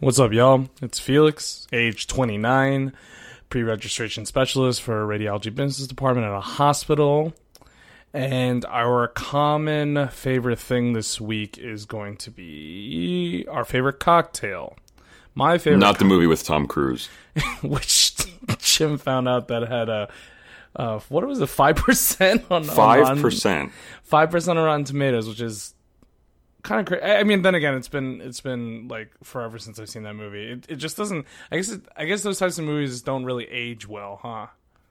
What's up, y'all? It's Felix, age 29, pre registration specialist for radiology business department at a hospital. And our common favorite thing this week is going to be our favorite cocktail. My favorite, Not the movie with Tom Cruise. which Jim found out that had a uh, what was it, five percent on on Five percent. five percent on Rotten Tomatoes, which is kind of crazy. I mean, then again, it's been it's been like forever since I've seen that movie. It it just doesn't. I guess it, I guess those types of movies don't really age well, huh?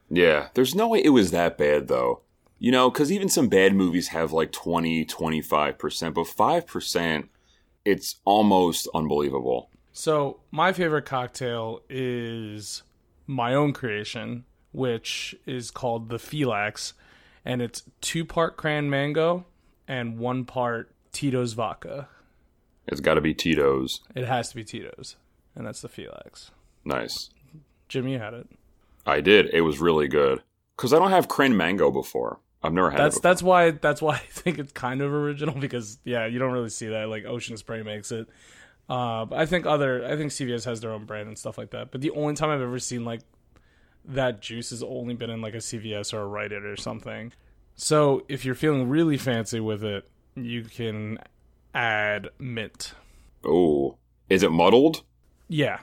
Yeah, there's no way it was that bad though. You know, because even some bad movies have like 20, 25%, but 5%, it's almost unbelievable. So my favorite cocktail is my own creation, which is called the Felix, and it's two part cran mango and one part Tito's vodka. It's got to be Tito's. It has to be Tito's, and that's the Felix. Nice. Jimmy you had it. I did. It was really good. Because I don't have cran Mango before. I've never had That's that's why that's why I think it's kind of original because yeah, you don't really see that like Ocean Spray makes it. Uh, but I think other I think CVS has their own brand and stuff like that. But the only time I've ever seen like that juice has only been in like a CVS or a Rite Aid or something. So if you're feeling really fancy with it, you can add mint. Oh. Is it muddled? Yeah,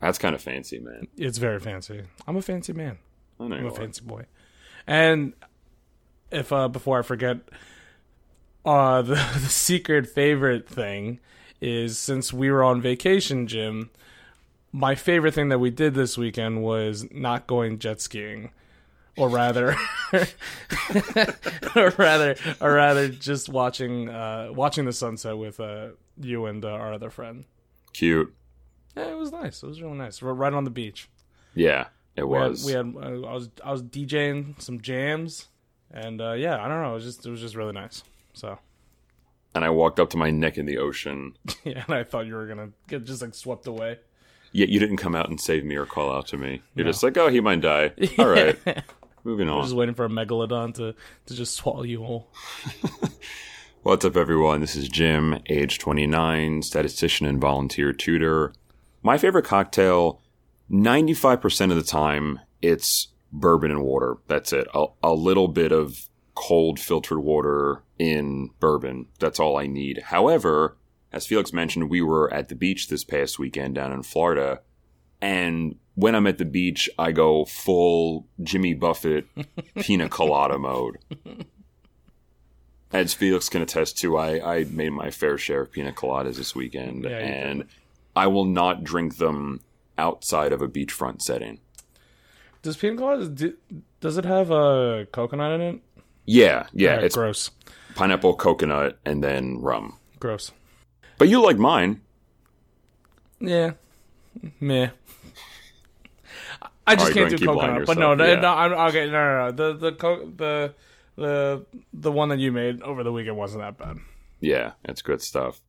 That's kind of fancy, man. it's very fancy. I'm a fancy man. I know I'm a fancy boy. And if uh before I forget, uh the, the secret favorite thing is since we were on vacation, Jim, my favorite thing that we did this weekend was not going jet skiing. Or rather or rather or rather just watching uh watching the sunset with uh you and uh, our other friend. Cute. Yeah, it was nice. It was really nice. We're right on the beach. Yeah, it We had, was. we had uh, I was I was DJing some jams, and uh, yeah, I don't know. It was just it was just really nice. So and I walked up to my neck in the ocean. yeah, and I thought you were gonna get just like swept away. Yet you didn't come out and save me or call out to me. You're No. just like, oh, he might die. All right, moving on. I on. was just waiting for a megalodon to to just swallow you whole. What's up, everyone? This is Jim, age 29, statistician and volunteer tutor. My favorite cocktail, 95% of the time, it's bourbon and water. That's it. A, a little bit of cold filtered water in bourbon. That's all I need. However, as Felix mentioned, we were at the beach this past weekend down in Florida. And when I'm at the beach, I go full Jimmy Buffett pina colada mode. As Felix can attest to, I, I made my fair share of pina coladas this weekend, Yeah, and I will not drink them outside of a beachfront setting. Does pina colada do, does it have a coconut in it? Yeah, yeah, Alright, it's gross, pineapple, coconut, and then rum. gross. But you like mine. Yeah, meh. I just can't do and keep lying to coconut, but no, no, yeah. no, I'm okay. No, no, no. The the co- the the the one that you made over the weekend wasn't that bad. Yeah, it's good stuff.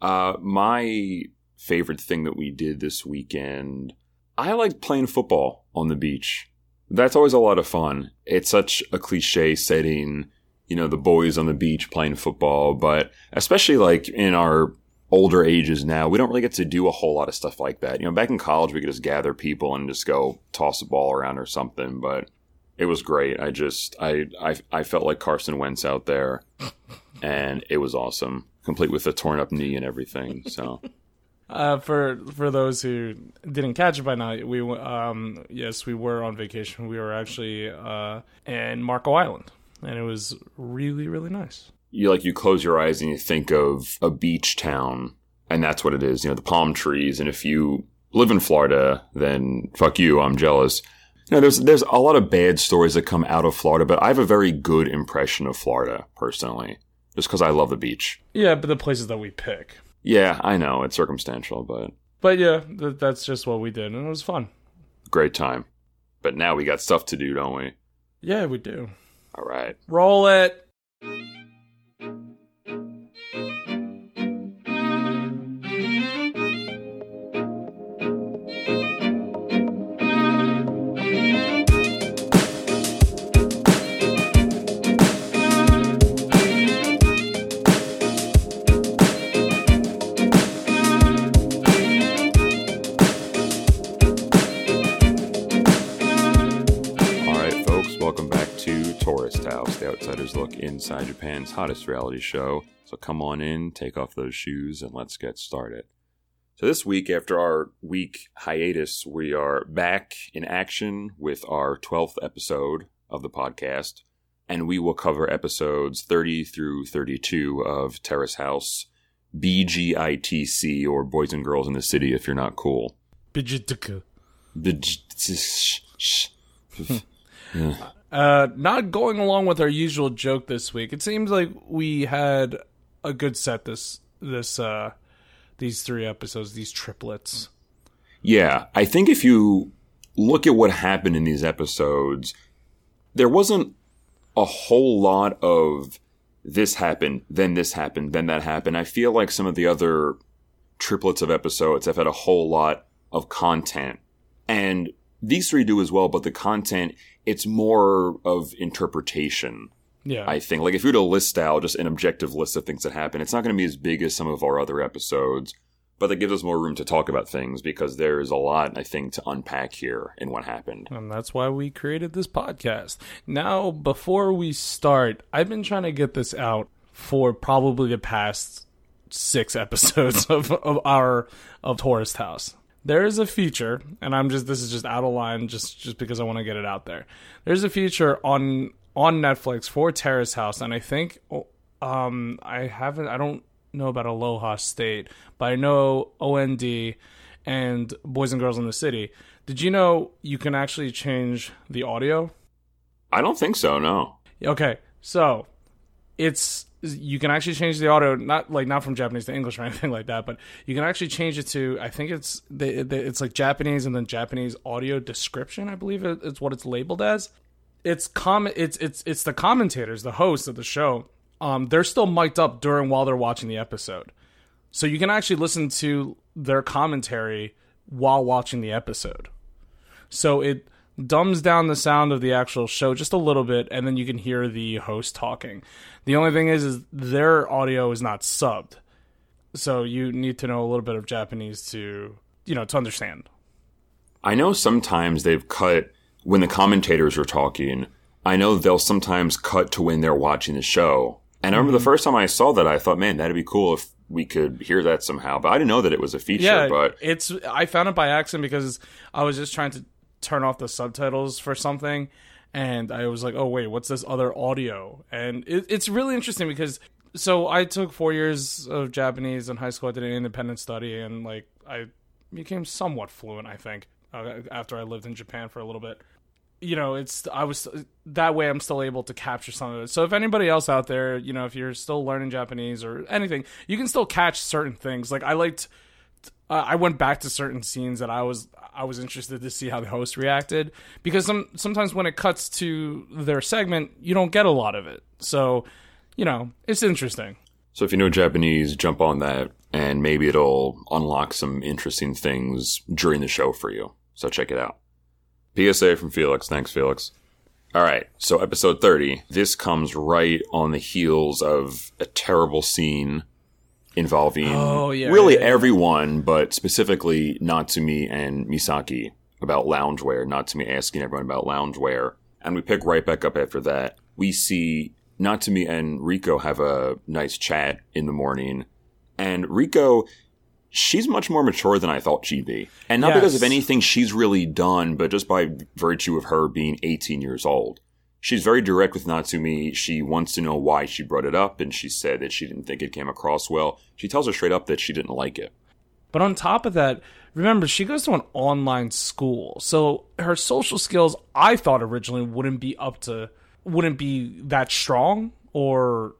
Uh, my favorite thing that we did this weekend, I like playing football on the beach. That's always a lot of fun. It's such a cliche setting, you know, the boys on the beach playing football, but especially like in our older ages now, we don't really get to do a whole lot of stuff like that. You know, back in college, we could just gather people and just go toss a ball around or something, but it was great. I just, I, I, I felt like Carson Wentz out there and it was awesome, complete with a torn up knee and everything. So Uh, for for those who didn't catch it by now, we um yes we were on vacation. We were actually uh in Marco Island, and it was really really nice. You like you close your eyes and you think of a beach town, and that's what it is. You know, the palm trees. And if you live in Florida, then fuck you, I'm jealous. You know, there's there's a lot of bad stories that come out of Florida, but I have a very good impression of Florida personally, just because I love the beach. Yeah, but the places that we pick. Yeah, I know it's circumstantial, but But yeah, th- that's just what we did, and it was fun. great time. But now we got stuff to do, don't we? Yeah, we do. All right. Roll it. Outsiders look inside Japan's hottest reality show. So come on in, take off those shoes, and let's get started. So this week, after our week hiatus, we are back in action with our 12th episode of the podcast, and we will cover episodes 30 through 32 of Terrace House, BGITC, or Boys and Girls in the City if you're not cool. Bijituka. BG- Uh, not going along with our usual joke this week. It seems like we had a good set this this uh these three episodes, these triplets. Yeah, I think if you look at what happened in these episodes, there wasn't a whole lot of this happened, then this happened, then that happened. I feel like some of the other triplets of episodes have had a whole lot of content. And these three do as well, but the content, it's more of interpretation. Yeah. I think. Like if you were to list out just an objective list of things that happen, it's not going to be as big as some of our other episodes, but that gives us more room to talk about things because there's a lot, I think, to unpack here in what happened. and that's why we created this podcast. Now, before we start, I've been trying to get this out for probably the past six episodes of, of our of Terrace House. There is a feature, and I'm just this is just out of line just just because I want to get it out there. There's a feature on on Netflix for Terrace House, and I think um I haven't I don't know about Aloha State, but I know OND and Boys and Girls in the City. Did you know you can actually change the audio? I don't think so, no. Okay, so it's you can actually change the audio not like not from Japanese to English or anything like that, but you can actually change it to I think it's the, the, it's like Japanese and then Japanese audio description. I believe it- it's what it's labeled as. It's com it's it's it's the commentators, the hosts of the show. Um, they're still mic'd up during while they're watching the episode, so you can actually listen to their commentary while watching the episode. So it dumbs down the sound of the actual show just a little bit, and then you can hear the host talking. The only thing is, is their audio is not subbed, so you need to know a little bit of Japanese to you know to understand. I know sometimes they've cut when the commentators are talking. I know they'll sometimes cut to when they're watching the show. And I remember the mm-hmm. first time I saw that, I thought, man, that'd be cool if we could hear that somehow. But I didn't know that it was a feature. Yeah, but it's I found it by accident because I was just trying to turn off the subtitles for something, and I was like, oh wait, what's this other audio? And it, it's really interesting because so I took four years of Japanese in high school. I did an independent study, and like I became somewhat fluent. I think uh, after I lived in Japan for a little bit. You know, it's I was that way. I'm still able to capture some of it. So if anybody else out there, you know, if you're still learning Japanese or anything, you can still catch certain things. Like I liked uh, I went back to certain scenes that I was I was interested to see how the host reacted because some sometimes when it cuts to their segment, you don't get a lot of it. So, you know, it's interesting. so if you know Japanese, jump on that, and maybe it'll unlock some interesting things during the show for you. So check it out. PSA from Felix. Thanks, Felix. All right, so episode 30. This comes right on the heels of a terrible scene involving Oh, yeah, really everyone, but specifically Natsumi and Misaki about loungewear. Natsumi asking everyone about loungewear. And we pick right back up after that. We see Natsumi and Riko have a nice chat in the morning. And Riko, she's much more mature than I thought she'd be. And not because of anything she's really done, but just by virtue of her being 18 years old. She's very direct with Natsumi. She wants to know why she brought it up, and she said that she didn't think it came across well. She tells her straight up that she didn't like it. But on top of that, remember she goes to an online school. So her social skills I thought originally wouldn't be up to wouldn't be that strong or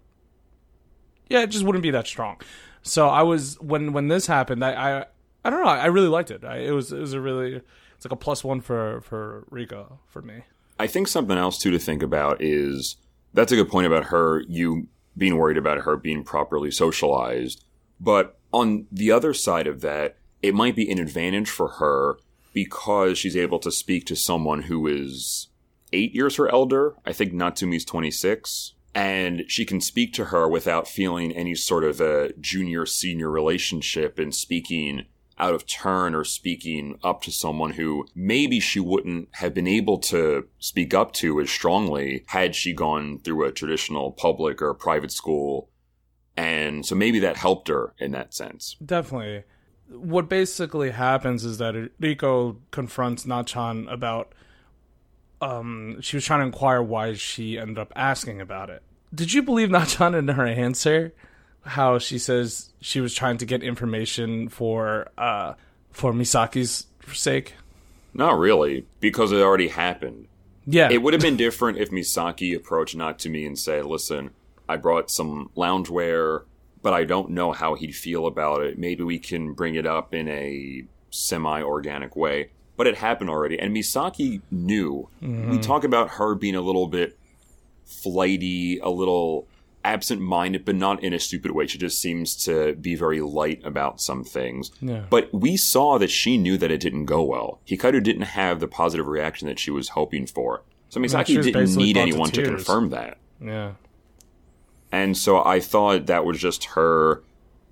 yeah, it just wouldn't be that strong. So I was when when this happened, I I, I don't know, I really liked it. I, it was it was a really it's like a plus one for for Riko for me. I think something else too to think about is that's a good point about her, you being worried about her being properly socialized. But on the other side of that, it might be an advantage for her because she's able to speak to someone who is eight years her elder. I think Natsumi's 26. And she can speak to her without feeling any sort of a junior senior relationship and speaking out of turn or speaking up to someone who maybe she wouldn't have been able to speak up to as strongly had she gone through a traditional public or private school. And so maybe that helped her in that sense. Definitely. What basically happens is that Riko confronts Nachan about um she was trying to inquire why she ended up asking about it. Did you believe Nachan in her answer? How she says she was trying to get information for uh for Misaki's sake? Not really, because it already happened. Yeah. It would have been different if Misaki approached Natsumi and said, "Listen, I brought some loungewear, but I don't know how he'd feel about it. Maybe we can bring it up in a semi-organic way." But it happened already, and Misaki knew. Mm-hmm. We talk about her being a little bit flighty, a little absent minded, but not in a stupid way. She just seems to be very light about some things. Yeah. But we saw that she knew that it didn't go well. Hikaru didn't have the positive reaction that she was hoping for. So Misaki didn't need anyone to, to confirm that. Yeah. And so I thought that was just her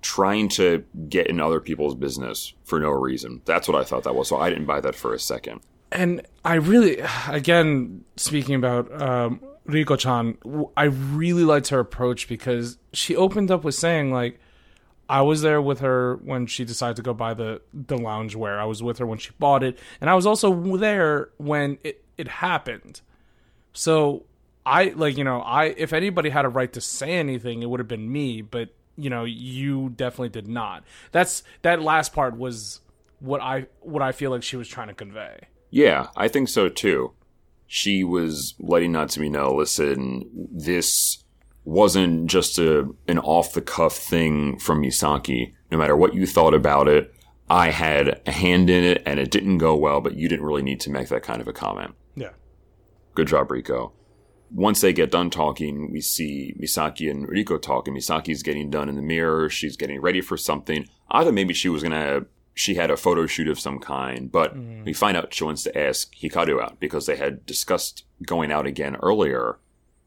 trying to get in other people's business for no reason. That's what I thought that was. So I didn't buy that for a second. And I really, again, speaking about um, Riko chan, I really liked her approach because she opened up with saying, like, I was there with her when she decided to go buy the, the loungewear. I was with her when she bought it. And I was also there when it, it happened. So I, like, you know, I, if anybody had a right to say anything, it would have been me, but, you know, you definitely did not. That's, that last part was what I, what I feel like she was trying to convey. Yeah, I think so too she was letting Natsumi know, listen, this wasn't just a an off the cuff thing from Misaki. No matter what you thought about it, I had a hand in it and it didn't go well, but you didn't really need to make that kind of a comment. Yeah. Good job, Riko. Once they get done talking, we see Misaki and Riko talking. Misaki's getting done in the mirror. She's getting ready for something. I thought maybe she was going to she had a photo shoot of some kind, but mm. we find out she wants to ask Hikaru out because they had discussed going out again earlier,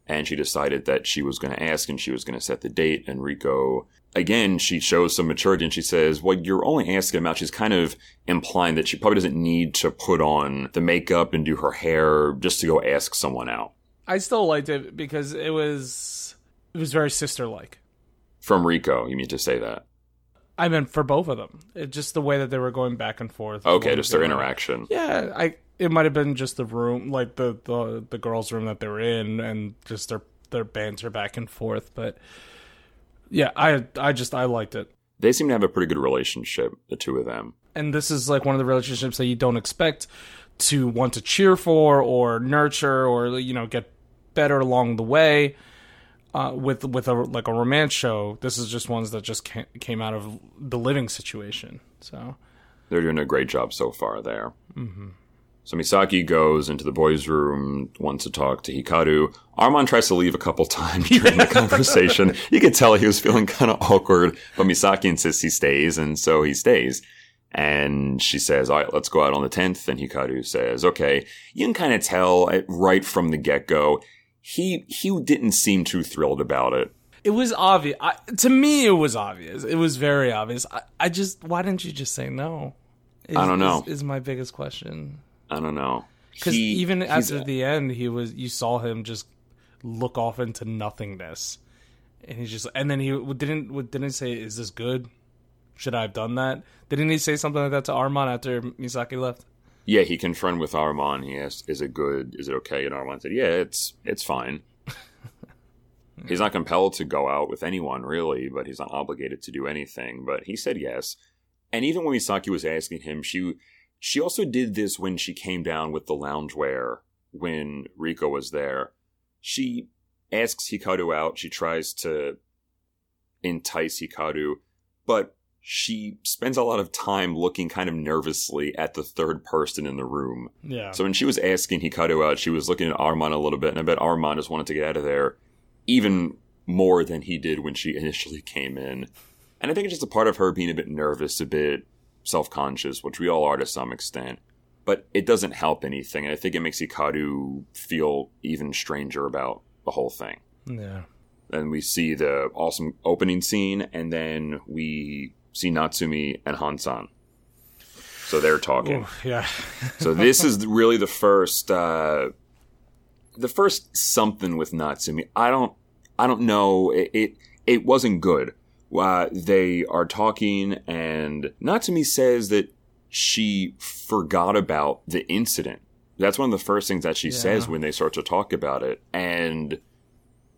and she decided that she was going to ask and she was going to set the date. And Riko, again, she shows some maturity and she says, "Well, you're only asking about." She's kind of implying that she probably doesn't need to put on the makeup and do her hair just to go ask someone out. I still liked it because it was it was very sister like. From Riko, you mean to say that? I mean, for both of them. It, just the way that they were going back and forth. Okay, just their interaction. Yeah, I it might have been just the room, like the, the the girls' room that they were in, and just their their banter back and forth. But yeah, I I just I liked it. They seem to have a pretty good relationship, the two of them. And this is like one of the relationships that you don't expect to want to cheer for or nurture or you know get better along the way uh, with with a like a romance show. This is just ones that just came out of the living situation. So they're doing a great job so far there. Mm-hmm. So Misaki goes into the boys' room, wants to talk to Hikaru. Armand tries to leave a couple times during the conversation. You could tell he was feeling kind of awkward, but Misaki insists he stays, and so he stays. And she says, all right, let's go out on the 10th. And Hikaru says, okay. You can kind of tell right from the get-go, he he didn't seem too thrilled about it. It was obvious I, to me. It was obvious. It was very obvious. I, I just why didn't you just say no? Is, I don't know. Is, is, my biggest question. I don't know because even after the end, he was you saw him just look off into nothingness, and he just and then he didn't didn't say, "Is this good? Should I have done that?" Didn't he say something like that to Armand after Misaki left? Yeah, he confronted with Armand. He asked, "Is it good? Is it okay?" And Armand said, "Yeah, it's it's fine." he's not compelled to go out with anyone really, but he's not obligated to do anything. But he said yes. And even when Misaki was asking him, she she also did this when she came down with the loungewear when Riko was there. She asks Hikaru out. She tries to entice Hikaru, but she spends a lot of time looking kind of nervously at the third person in the room. Yeah. So when she was asking Hikaru out, she was looking at Armand a little bit, and I bet Armand just wanted to get out of there even more than he did when she initially came in. And I think it's just a part of her being a bit nervous, a bit self conscious, which we all are to some extent. But it doesn't help anything, and I think it makes Hikaru feel even stranger about the whole thing. Yeah. And we see the awesome opening scene, and then we see Natsumi and Hansan. So they're talking. Ooh, yeah. so this is really the first, uh, the first something with Natsumi. I don't, I don't know. It, it, it wasn't good. Uh, they are talking and Natsumi says that she forgot about the incident. That's one of the first things that she Yeah. says when they start to talk about it. And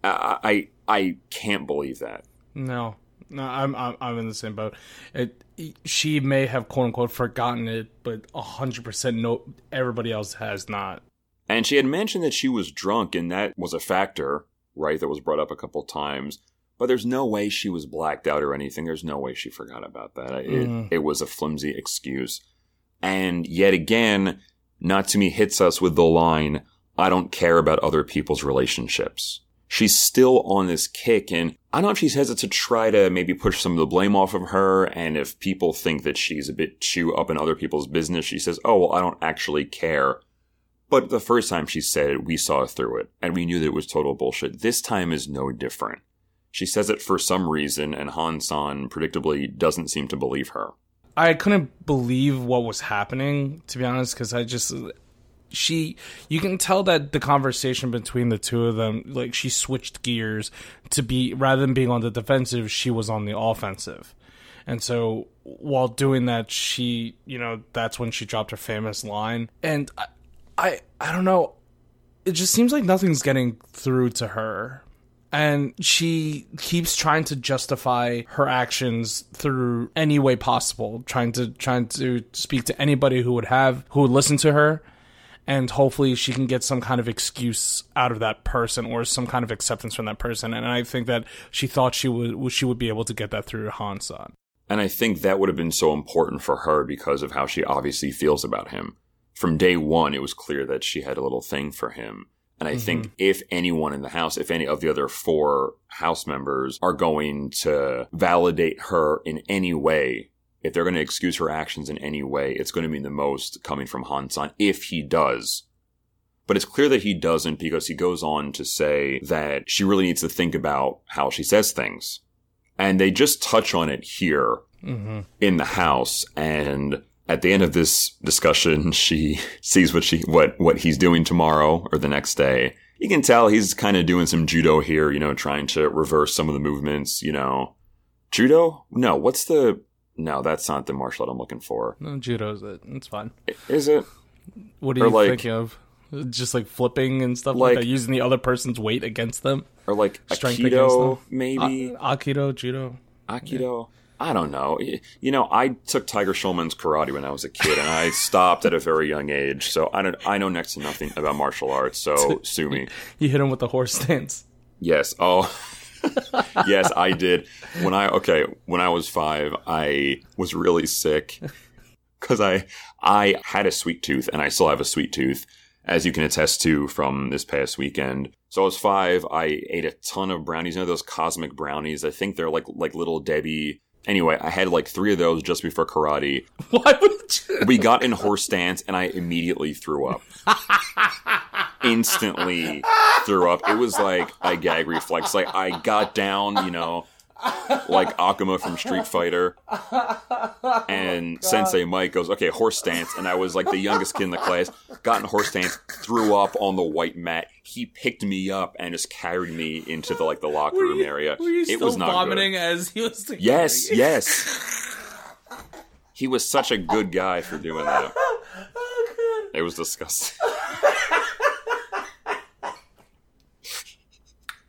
I, I, I can't believe that. No, no, I'm I'm, I'm in the same boat. It, she may have quote unquote forgotten it, but hundred percent no, everybody else has not. And she had mentioned that she was drunk, and that was a factor, right? That was brought up a couple times. But there's no way she was blacked out or anything. There's no way she forgot about that. It, Mhm. it was a flimsy excuse. And yet again, Natsumi hits us with the line, I don't care about other people's relationships. She's still on this kick, and I don't know if she says it to try to maybe push some of the blame off of her, and if people think that she's a bit too up in other people's business, she says, oh, well, I don't actually care. But the first time she said it, we saw through it, and we knew that it was total bullshit. This time is no different. She says it for some reason, and Han San predictably doesn't seem to believe her. I couldn't believe what was happening, to be honest, because I just she you can tell that the conversation between the two of them like she switched gears to be rather than being on the defensive she was on the offensive. And so while doing that she you know that's when she dropped her famous line. And i i, I don't know. It just seems like nothing's getting through to her. And she keeps trying to justify her actions through any way possible trying to trying to speak to anybody who would have who would listen to her and hopefully she can get some kind of excuse out of that person or some kind of acceptance from that person and i think that she thought she would she would be able to get that through hansan And I think that would have been so important for her because of how she obviously feels about him. From day one, it was clear that she had a little thing for him. And I think mm-hmm. if anyone in the house, if any of the other four house members are going to validate her in any way, if they're going to excuse her actions in any way, it's going to be the most coming from Hansan if he does. But it's clear that he doesn't because he goes on to say that she really needs to think about how she says things. And they just touch on it here mm-hmm. in the house and at the end of this discussion she sees what she what what he's doing tomorrow or the next day you can tell he's kind of doing some judo here you know trying to reverse some of the movements you know judo no what's the no that's not the martial art i'm looking for no judo's it it's fine is it what are you like- thinking of just like flipping and stuff like, Like- that using the other person's weight against them or like Strength against maybe A- aikido judo aikido I don't know. You know, I took Tiger Schulmann's karate when I was a kid, and I stopped at a very young age. So I don't. I know next to nothing about martial arts. So sue me. you hit him with the horse stance Yes. Oh, yes, I did. When I okay, when I was five, I was really sick because I I had a sweet tooth, and I still have a sweet tooth, as you can attest to from this past weekend. So I was five. I ate a ton of brownies. You know those cosmic brownies? I think they're like like little Debbie. Anyway, I had like three of those just before karate. why would you We got in horse stance, and I immediately threw up. Instantly threw up. It was like a gag reflex. Like I got down, you know, like Akuma from Street Fighter, and oh Sensei Mike goes, "Okay, horse stance," and I was like the youngest kid in the class. Got in horse stance, threw up on the white mat. He picked me up and just carried me into the like the locker room you- area. it was not vomiting good. as he was doing Yes, yes. He was such a good guy for doing that. oh It was disgusting.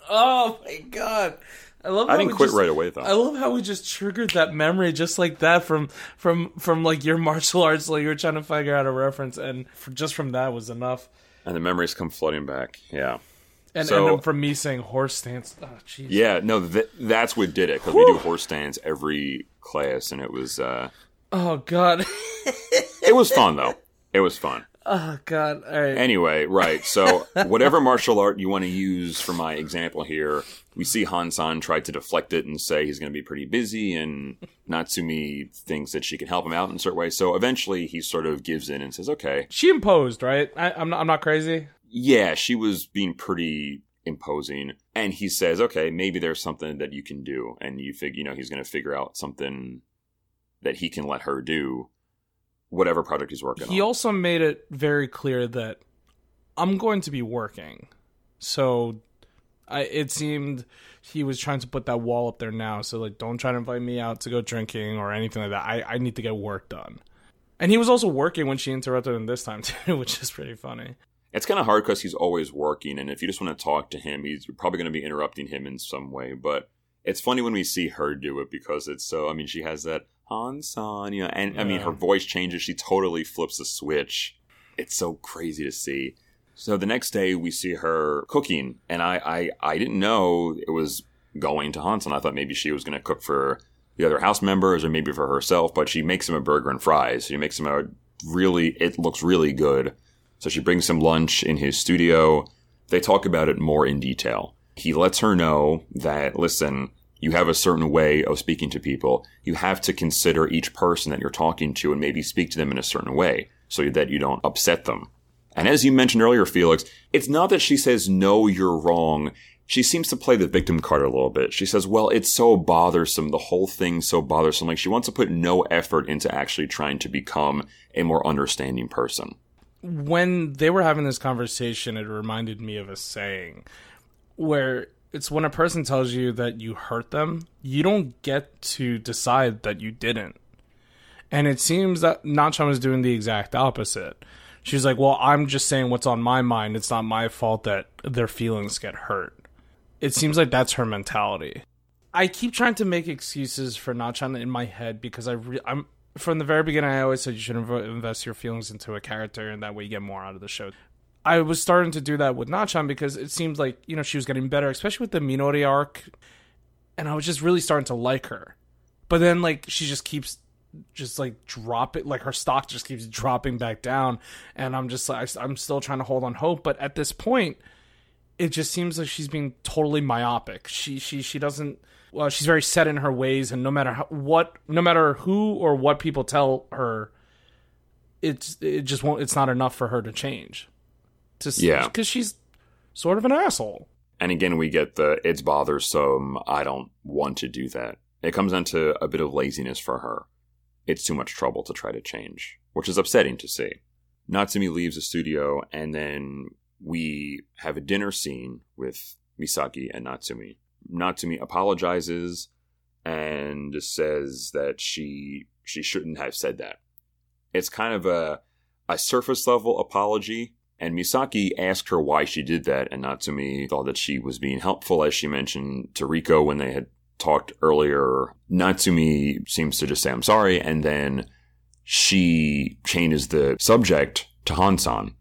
oh my god i love I didn't quit just- right away though. I love how we just triggered that memory just like that from from from like your martial arts like you were trying to figure out a reference and for, just from that was enough and the memories come flooding back. Yeah. and, So- and then from me saying horse stance oh jeez Yeah, no, th- that's what did it because we do horse stance every class, and it was uh, oh god it was fun though. It was fun. Oh god all right Anyway, right. So whatever martial art you want to use for my example here, we see Hansan try to deflect it and say he's going to be pretty busy, and Natsumi thinks that she can help him out in a certain way. So eventually, he sort of gives in and says, "Okay, she imposed right I, I'm not I'm not crazy yeah, she was being pretty imposing. And he says, okay, maybe there's something that you can do. And you figure, you know, he's going to figure out something that he can let her do. Whatever project he's working He on. He also made it very clear that I'm going to be working. So I it seemed he was trying to put that wall up there now. So like don't try to invite me out to go drinking or anything like that. I, I need to get work done. And he was also working when she interrupted him this time too, which is pretty funny. It's kind of hard because he's always working, and if you just want to talk to him, he's probably going to be interrupting him in some way. But it's funny when we see her do it because it's so. I mean, she has that You know, and I mean, her voice changes. She totally flips the switch. It's so crazy to see. So the next day, we see her cooking, and I I, I didn't know it was going to Han San. I thought maybe she was going to cook for the other house members or maybe for herself. But she makes him a burger and fries. She makes him a really. It looks really good. So she brings him lunch in his studio. They talk about it more in detail. He lets her know that, listen, you have a certain way of speaking to people. You have to consider each person that you're talking to and maybe speak to them in a certain way so that you don't upset them. And as you mentioned earlier, Felix, it's not that she says, no, you're wrong. She seems to play the victim card a little bit. She says, well, it's so bothersome. The whole thing's so bothersome. Like she wants to put no effort into actually trying to become a more understanding person. when they were having this conversation, it reminded me of a saying where it's when a person tells you that you hurt them, you don't get to decide that you didn't. And it seems that Nachan was doing the exact opposite. She's like, Well, I'm just saying what's on my mind. It's not my fault that their feelings get hurt. It seems like that's her mentality. I keep trying to make excuses for Nachan in my head because I re- I'm from the very beginning. I always said you should inv- invest your feelings into a character, and that way you get more out of the show. I was starting to do that with Nachan because it seems like you know she was getting better, especially with the Minori arc, and I was just really starting to like her. But then like she just keeps just like drop it like her stock just keeps dropping back down. And i'm just like i'm still trying to hold on hope. But at this point it just seems like she's being totally myopic. She she she doesn't well she's very set in her ways. And no matter how, what no matter who or what people tell her it's it just won't it's not enough for her to change to Yeah. because she's sort of an asshole And again, we get the it's bothersome. I don't want to do that. It comes down to a bit of laziness for her. It's too much trouble to try to change, which is upsetting to see. Natsumi leaves the studio, and then we have a dinner scene with Misaki and Natsumi. Natsumi apologizes and says that she she shouldn't have said that. It's kind of a a surface level apology and Misaki asked her why she did that, and Natsumi thought that she was being helpful, as she mentioned to Riko when they had talked earlier. Natsumi seems to just say, I'm sorry, and then she changes the subject to Hansan.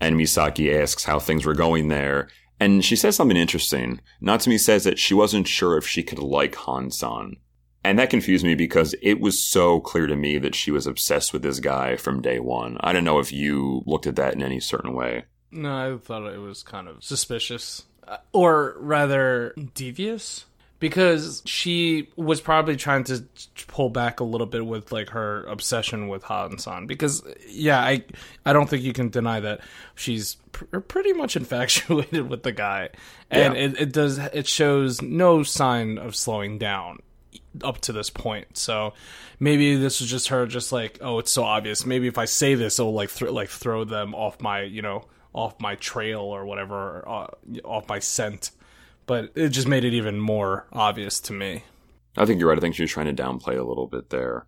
And Misaki asks how things were going there, and she says something interesting. Natsumi says that she wasn't sure if she could like Hansan. And that confused me because it was so clear to me that she was obsessed with this guy from day one. I don't know if you looked at that in any certain way. No, I thought it was kind of suspicious, Uh, or rather devious, because she was probably trying to pull back a little bit with like her obsession with Han-san. Because yeah, I I don't think you can deny that she's pr- pretty much infatuated with the guy, and Yeah. it, it does it shows no sign of slowing down up to this point. So maybe this was just her, just like, oh, it's so obvious. Maybe if I say this, it'll like th- like throw them off my, you know, off my trail or whatever, uh, off my scent. But it just made it even more obvious to me. I think you're right. I think she was trying to downplay a little bit there.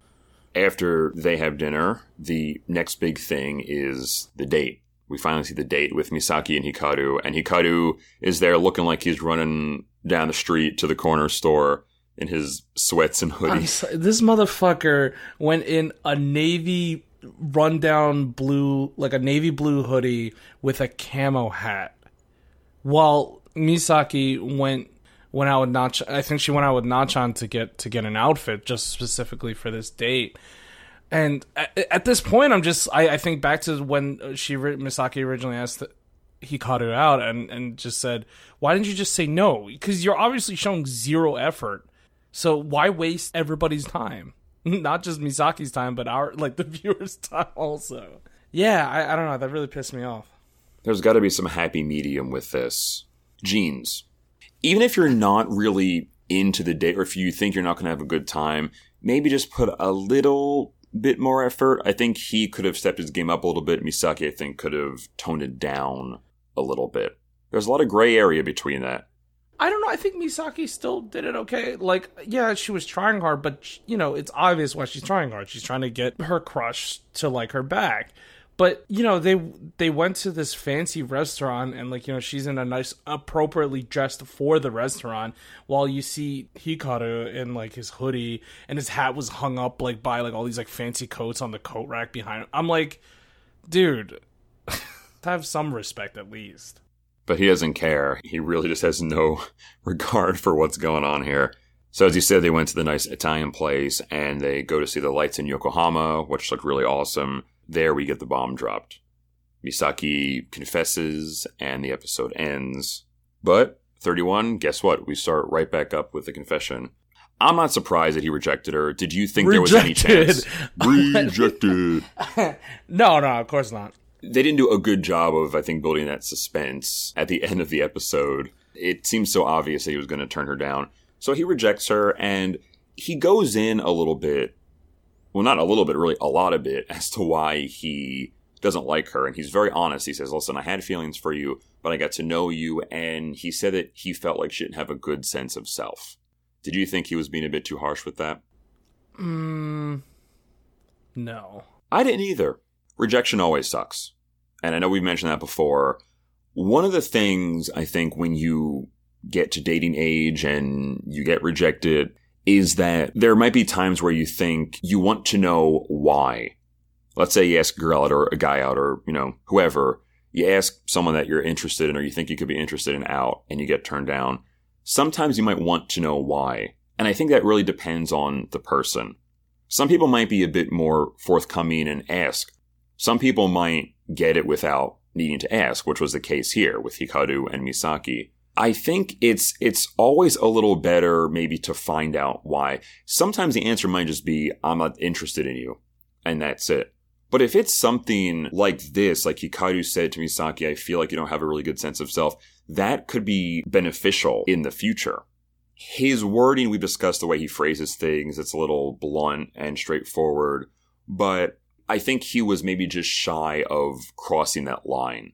After they have dinner, the next big thing is the date. We finally see the date with Misaki and Hikaru, and Hikaru is there looking like he's running down the street to the corner store in his sweats and so- this motherfucker went in a navy rundown blue, like a navy blue hoodie with a camo hat, while Misaki went went out with Nach. I think she went out with Nachan to get to get an outfit just specifically for this date. And at, at this point, I'm just I, I think back to when she Misaki originally asked Hikaru out and and just said, "Why didn't you just say no? Because you're obviously showing zero effort." So why waste everybody's time? Not just Misaki's time, but our like the viewers' time also. Yeah, I, I don't know. That really pissed me off. There's got to be some happy medium with this. Jeans. Even if you're not really into the date, or if you think you're not going to have a good time, maybe just put a little bit more effort. I think he could have stepped his game up a little bit. Misaki, I think, could have toned it down a little bit. There's a lot of gray area between that. I don't know. I think Misaki still did it okay. Like, yeah, she was trying hard, but you know, it's obvious why she's trying hard. She's trying to get her crush to like her back. But you know, they they went to this fancy restaurant, and like you know, she's in a nice, appropriately dressed for the restaurant, while you see Hikaru in like his hoodie, and his hat was hung up like by like all these like fancy coats on the coat rack behind him. I'm like, dude, have some respect at least but he doesn't care. He really just has no regard for what's going on here. So as you said, they went to the nice Italian place and they go to see the lights in Yokohama, which look really awesome. There we get the bomb dropped. Misaki confesses and the episode ends. But 31, guess what? We start right back up with the confession. I'm not surprised that he rejected her. Did you think rejected. there was any chance? Rejected. no, no, of course not they didn't do a good job of, I think, building that suspense at the end of the episode. It seems so obvious that he was going to turn her down. So he rejects her and he goes in a little bit, well, not a little bit, really a lot of bit, as to why he doesn't like her. And he's very honest. He says, listen, I had feelings for you, but I got to know you. And he said that he felt like she didn't have a good sense of self. Did you think he was being a bit too harsh with that? Mm, no. I didn't either rejection always sucks. And I know we've mentioned that before. One of the things I think when you get to dating age and you get rejected is that there might be times where you think you want to know why. Let's say you ask a girl out or a guy out or, you know, whoever. You ask someone that you're interested in or you think you could be interested in out and you get turned down. Sometimes you might want to know why. And I think that really depends on the person. Some people might be a bit more forthcoming and ask, some people might get it without needing to ask, which was the case here with Hikaru and Misaki. I think it's it's always a little better maybe to find out why. Sometimes the answer might just be I'm not interested in you and that's it. But if it's something like this, like Hikaru said to Misaki, I feel like you don't have a really good sense of self, that could be beneficial in the future. His wording, we discussed the way he phrases things, it's a little blunt and straightforward, but I think he was maybe just shy of crossing that line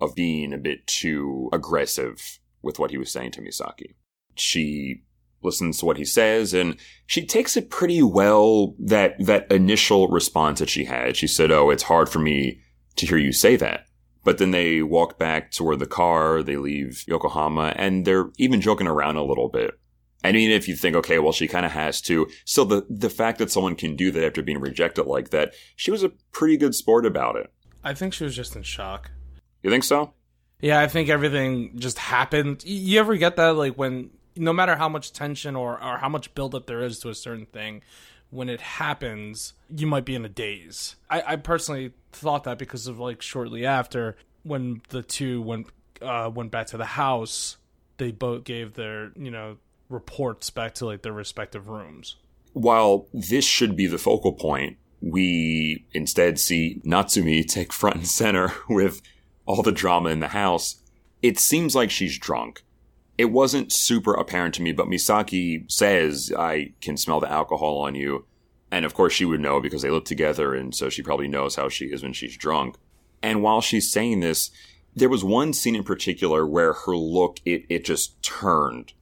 of being a bit too aggressive with what he was saying to Misaki. She listens to what he says and she takes it pretty well that that initial response that she had. She said, "Oh, it's hard for me to hear you say that." But then they walk back toward the car, they leave Yokohama, and they're even joking around a little bit. I mean, if you think, okay, well, she kind of has to. So the the fact that someone can do that after being rejected like that, she was a pretty good sport about it. I think she was just in shock. You think so? Yeah, I think everything just happened. You ever get that, like when no matter how much tension or or how much buildup there is to a certain thing, when it happens, you might be in a daze. I, I personally thought that because of like shortly after when the two went uh, went back to the house, they both gave their you know reports back to like their respective rooms. While this should be the focal point, we instead see Natsumi take front and center with all the drama in the house. It seems like she's drunk. It wasn't super apparent to me, but Misaki says, I can smell the alcohol on you. And of course, she would know because they live together, and so she probably knows how she is when she's drunk. And while she's saying this, there was one scene in particular where her look, it, it just turned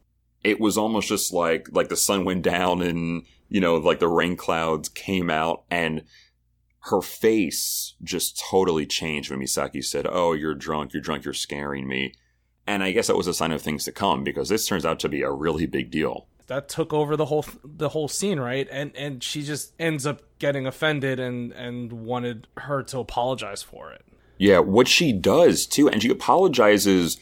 it was almost just like like the sun went down and you know like the rain clouds came out and her face just totally changed when Misaki said, "Oh, you're drunk. You're drunk. You're scaring me." And I guess that was a sign of things to come because this turns out to be a really big deal. That took over the whole the whole scene, right? And and she just ends up getting offended and and wanted her to apologize for it. Yeah, what she does too, and she apologizes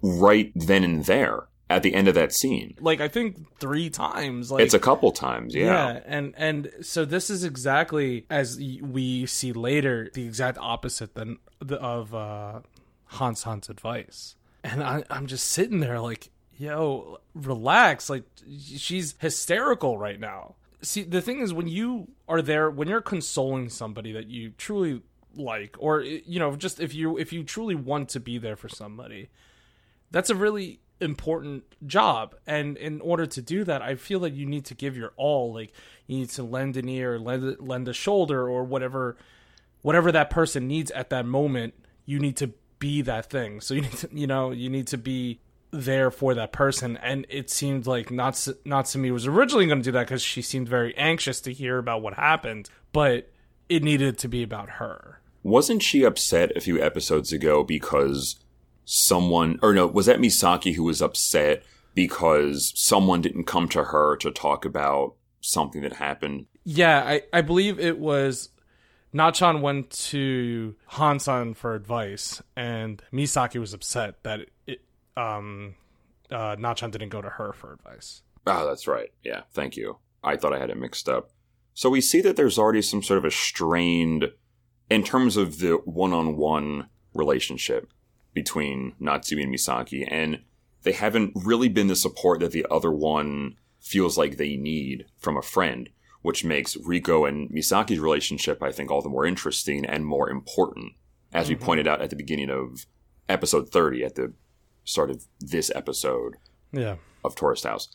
right then and there at the end of that scene. Like I think three times. Like it's a couple times, yeah. Yeah, and and so this is exactly as we see later the exact opposite than the, of uh, Hans Han's advice. And I, I'm just sitting there like, yo, relax. Like she's hysterical right now. See, the thing is, when you are there, when you're consoling somebody that you truly like, or you know, just if you if you truly want to be there for somebody that's a really important job. And in order to do that i feel like you need to give your all. Like you need to lend an ear lend, lend a shoulder or whatever whatever that person needs at that moment you need to be that thing. So you need to you know you need to be there for that person. And it seemed like not not to me was originally going to do that because she seemed very anxious to hear about what happened but it needed to be about her. Wasn't she upset a few episodes ago because someone, or no, was that Misaki who was upset because someone didn't come to her to talk about something that happened? Yeah, I, I believe it was Nachan went to Hansan for advice, and Misaki was upset that it, um, uh, Nachan didn't go to her for advice. Oh, that's right. Yeah, thank you. I thought I had it mixed up. So we see that there's already some sort of a strained, in terms of the one on one relationship between Natsumi and Misaki, and they haven't really been the support that the other one feels like they need from a friend, which makes Riko and Misaki's relationship, I think, all the more interesting and more important, as mm-hmm. we pointed out at the beginning of episode 30, at the start of this episode yeah. of Tourist House.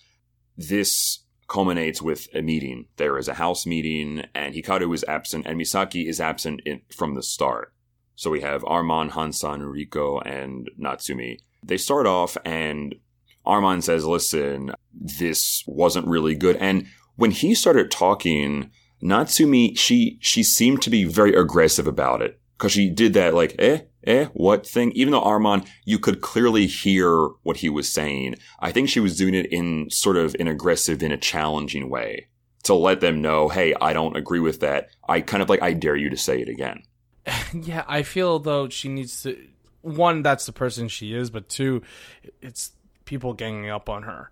This culminates with a meeting. There is a house meeting, and Hikaru is absent, and Misaki is absent in, from the start. So we have Armand, Hansan, Riko, and Natsumi. They start off and Armand says, listen, this wasn't really good. And when he started talking, Natsumi, she, she seemed to be very aggressive about it. Cause she did that like, eh, eh, what thing? Even though Armand, you could clearly hear what he was saying. I think she was doing it in sort of an aggressive, in a challenging way to let them know, hey, I don't agree with that. I kind of like, I dare you to say it again. yeah, I feel though she needs to. One, that's the person she is, but two, it's people ganging up on her.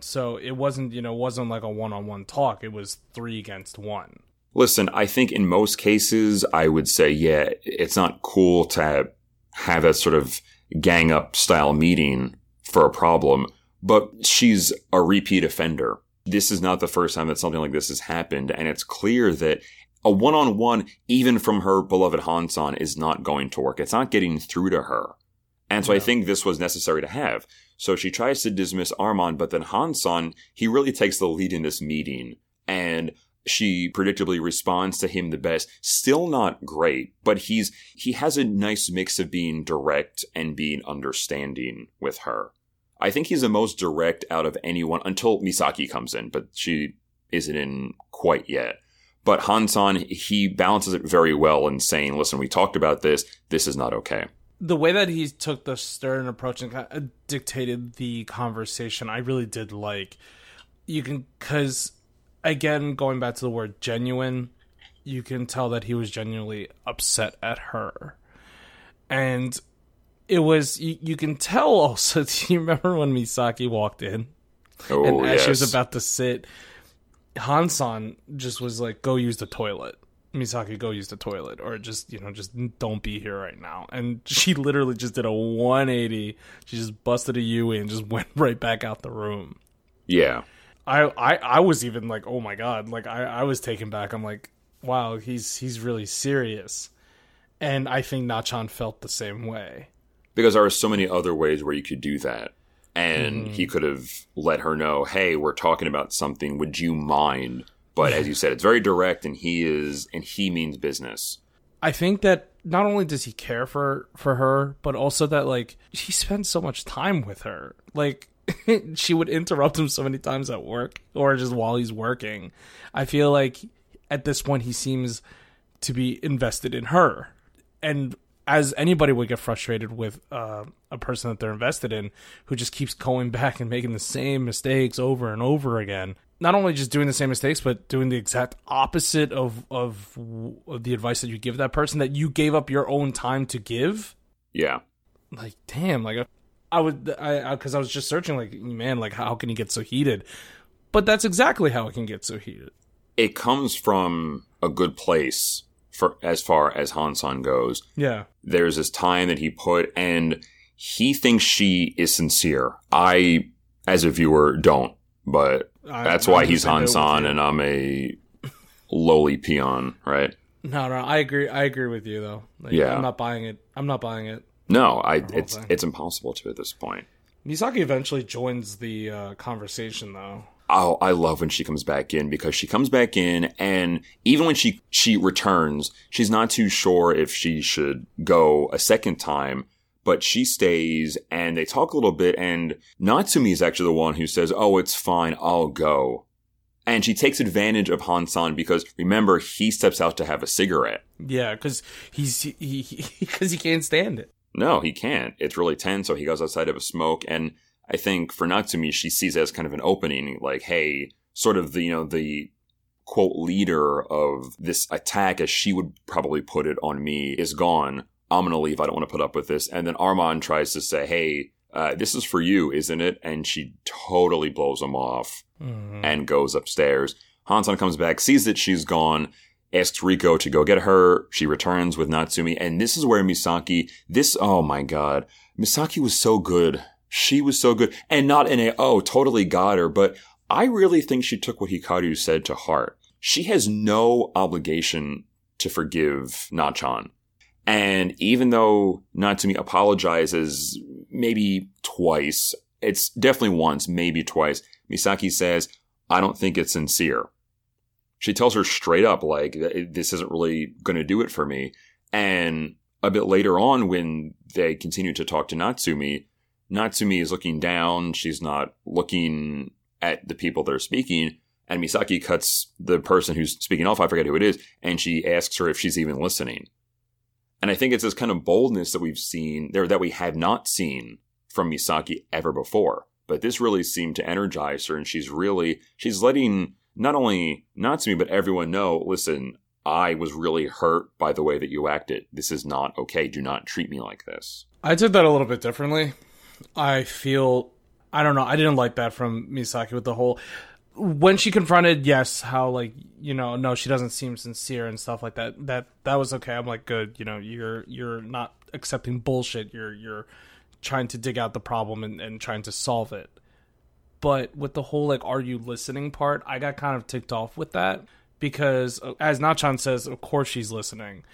So it wasn't, you know, wasn't like a one-on-one talk. It was three against one. Listen, I think in most cases, I would say, yeah, it's not cool to have a sort of gang up style meeting for a problem, but she's a repeat offender. This is not the first time that something like this has happened, and it's clear that a one on one, even from her beloved Hansan, is not going to work. It's not getting through to her. And so yeah. I think this was necessary to have. So she tries to dismiss Armand, but then Hansan, he really takes the lead in this meeting. And she predictably responds to him the best. Still not great, but he's, he has a nice mix of being direct and being understanding with her. I think he's the most direct out of anyone until Misaki comes in, but she isn't in quite yet. But Hansan, he balances it very well in saying, listen, we talked about this. This is not okay. The way that he took the stern approach and kind of dictated the conversation, I really did like. You can, because again, going back to the word genuine, you can tell that he was genuinely upset at her. And it was, you, you can tell also, do you remember when Misaki walked in? Oh, and as yes. she was about to sit, Hansan just was like, "Go use the toilet." Misaki, go use the toilet, or just you know, just don't be here right now. And she literally just did a 180. She just busted a U and just went right back out the room. Yeah, I I, I was even like, oh my god, like I, I was taken back. I'm like, wow, he's he's really serious, and I think Nachan felt the same way because there are so many other ways where you could do that and mm-hmm. he could have let her know, "Hey, we're talking about something. Would you mind?" But as you said, it's very direct, and he is, and he means business. I think that not only does he care for for her, but also that like he spends so much time with her. Like she would interrupt him so many times at work or just while he's working. I feel like at this point he seems to be invested in her. And as anybody would get frustrated with uh, a person that they're invested in who just keeps going back and making the same mistakes over and over again. Not only just doing the same mistakes, but doing the exact opposite of, of, of the advice that you give that person that you gave up your own time to give. Yeah. Like, damn, like I would, I, because I, I was just searching, like, man, like, how can he get so heated? But that's exactly how it can get so heated. It comes from a good place for as far as Hansan goes. Yeah. There's this time that he put and he thinks she is sincere. I as a viewer don't, but I, that's why he's Hansan and I'm a lowly peon, right? No, no, I agree. I agree with you though. Like, yeah, I'm not buying it. I'm not buying it. No, I it's thing. it's impossible to at this point. Misaki eventually joins the uh, conversation though. Oh, I love when she comes back in because she comes back in and even when she she returns, she's not too sure if she should go a second time, but she stays and they talk a little bit and Natsumi is actually the one who says, "Oh, it's fine, I'll go." And she takes advantage of Hansan because remember he steps out to have a cigarette. Yeah, because he's he he, he, can't stand it. No, he can't. It's really tense, so he goes outside of a smoke. And I think for Natsumi, she sees it as kind of an opening, like, hey, sort of the you know the quote leader of this attack, as she would probably put it on me, is gone. I'm gonna leave. I don't want to put up with this. And then Armand tries to say, hey, uh, this is for you, isn't it? And she totally blows him off mm-hmm. and goes upstairs. Hansan comes back, sees that she's gone, asks Riko to go get her. She returns with Natsumi. And this is where Misaki, this, oh my God, Misaki was so good. She was so good. And not in a, oh, totally got her, but I really think she took what Hikaru said to heart. She has no obligation to forgive Nachan. And even though Natsumi apologizes maybe twice, it's definitely once, maybe twice, Misaki says, I don't think it's sincere. She tells her straight up, like, this isn't really going to do it for me. And a bit later on, when they continue to talk to Natsumi, Natsumi is looking down. She's not looking at the people that are speaking. And Misaki cuts the person who's speaking off. I forget who it is. And she asks her if she's even listening. And I think it's this kind of boldness that we've seen there that we have not seen from Misaki ever before. But this really seemed to energize her, and she's really she's letting not only Natsumi but everyone know. Listen, I was really hurt by the way that you acted. This is not okay. Do not treat me like this. I did that a little bit differently. I feel I don't know. I didn't like that from Misaki with the whole when she confronted yes how like you know no she doesn't seem sincere and stuff like that that that was okay. I'm like good you know you're you're not accepting bullshit. You're you're trying to dig out the problem and, and trying to solve it. But with the whole like are you listening part i got kind of ticked off with that because uh, as nachan says of course she's listening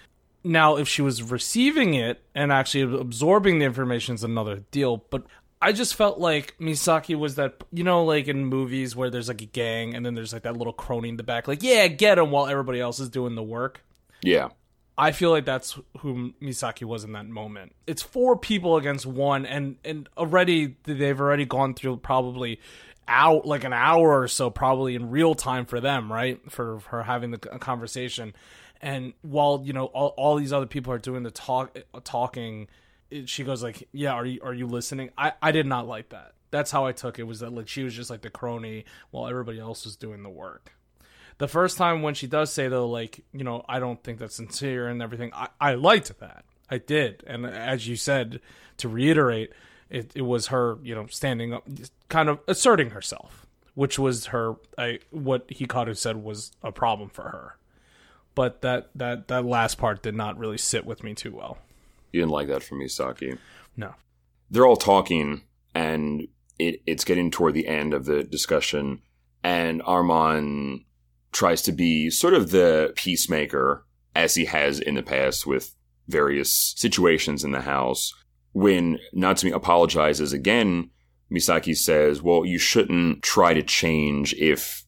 now if she was receiving it and actually absorbing the information is another deal but I just felt like Misaki was that you know like in movies where there's like a gang and then there's like that little crony in the back like yeah get him while everybody else is doing the work. Yeah. I feel like that's who Misaki was in that moment. It's four people against one and and already they've already gone through probably out like an hour or so probably in real time for them, right? For for having the conversation. And while, you know, all, all these other people are doing the talk talking she goes like, "Yeah, are you are you listening?" I I did not like that. That's how I took it. Was that like she was just like the crony while everybody else was doing the work. The first time when she does say though, like you know, I don't think that's sincere and everything. I I liked that. I did, and as you said, to reiterate, it it was her you know standing up, kind of asserting herself, which was her I what Hikaru said was a problem for her. But that that that last part did not really sit with me too well. You didn't like that from Misaki. No. They're all talking, and it, it's getting toward the end of the discussion, and Armand tries to be sort of the peacemaker, as he has in the past with various situations in the house. When Natsumi apologizes again, Misaki says, Well, you shouldn't try to change if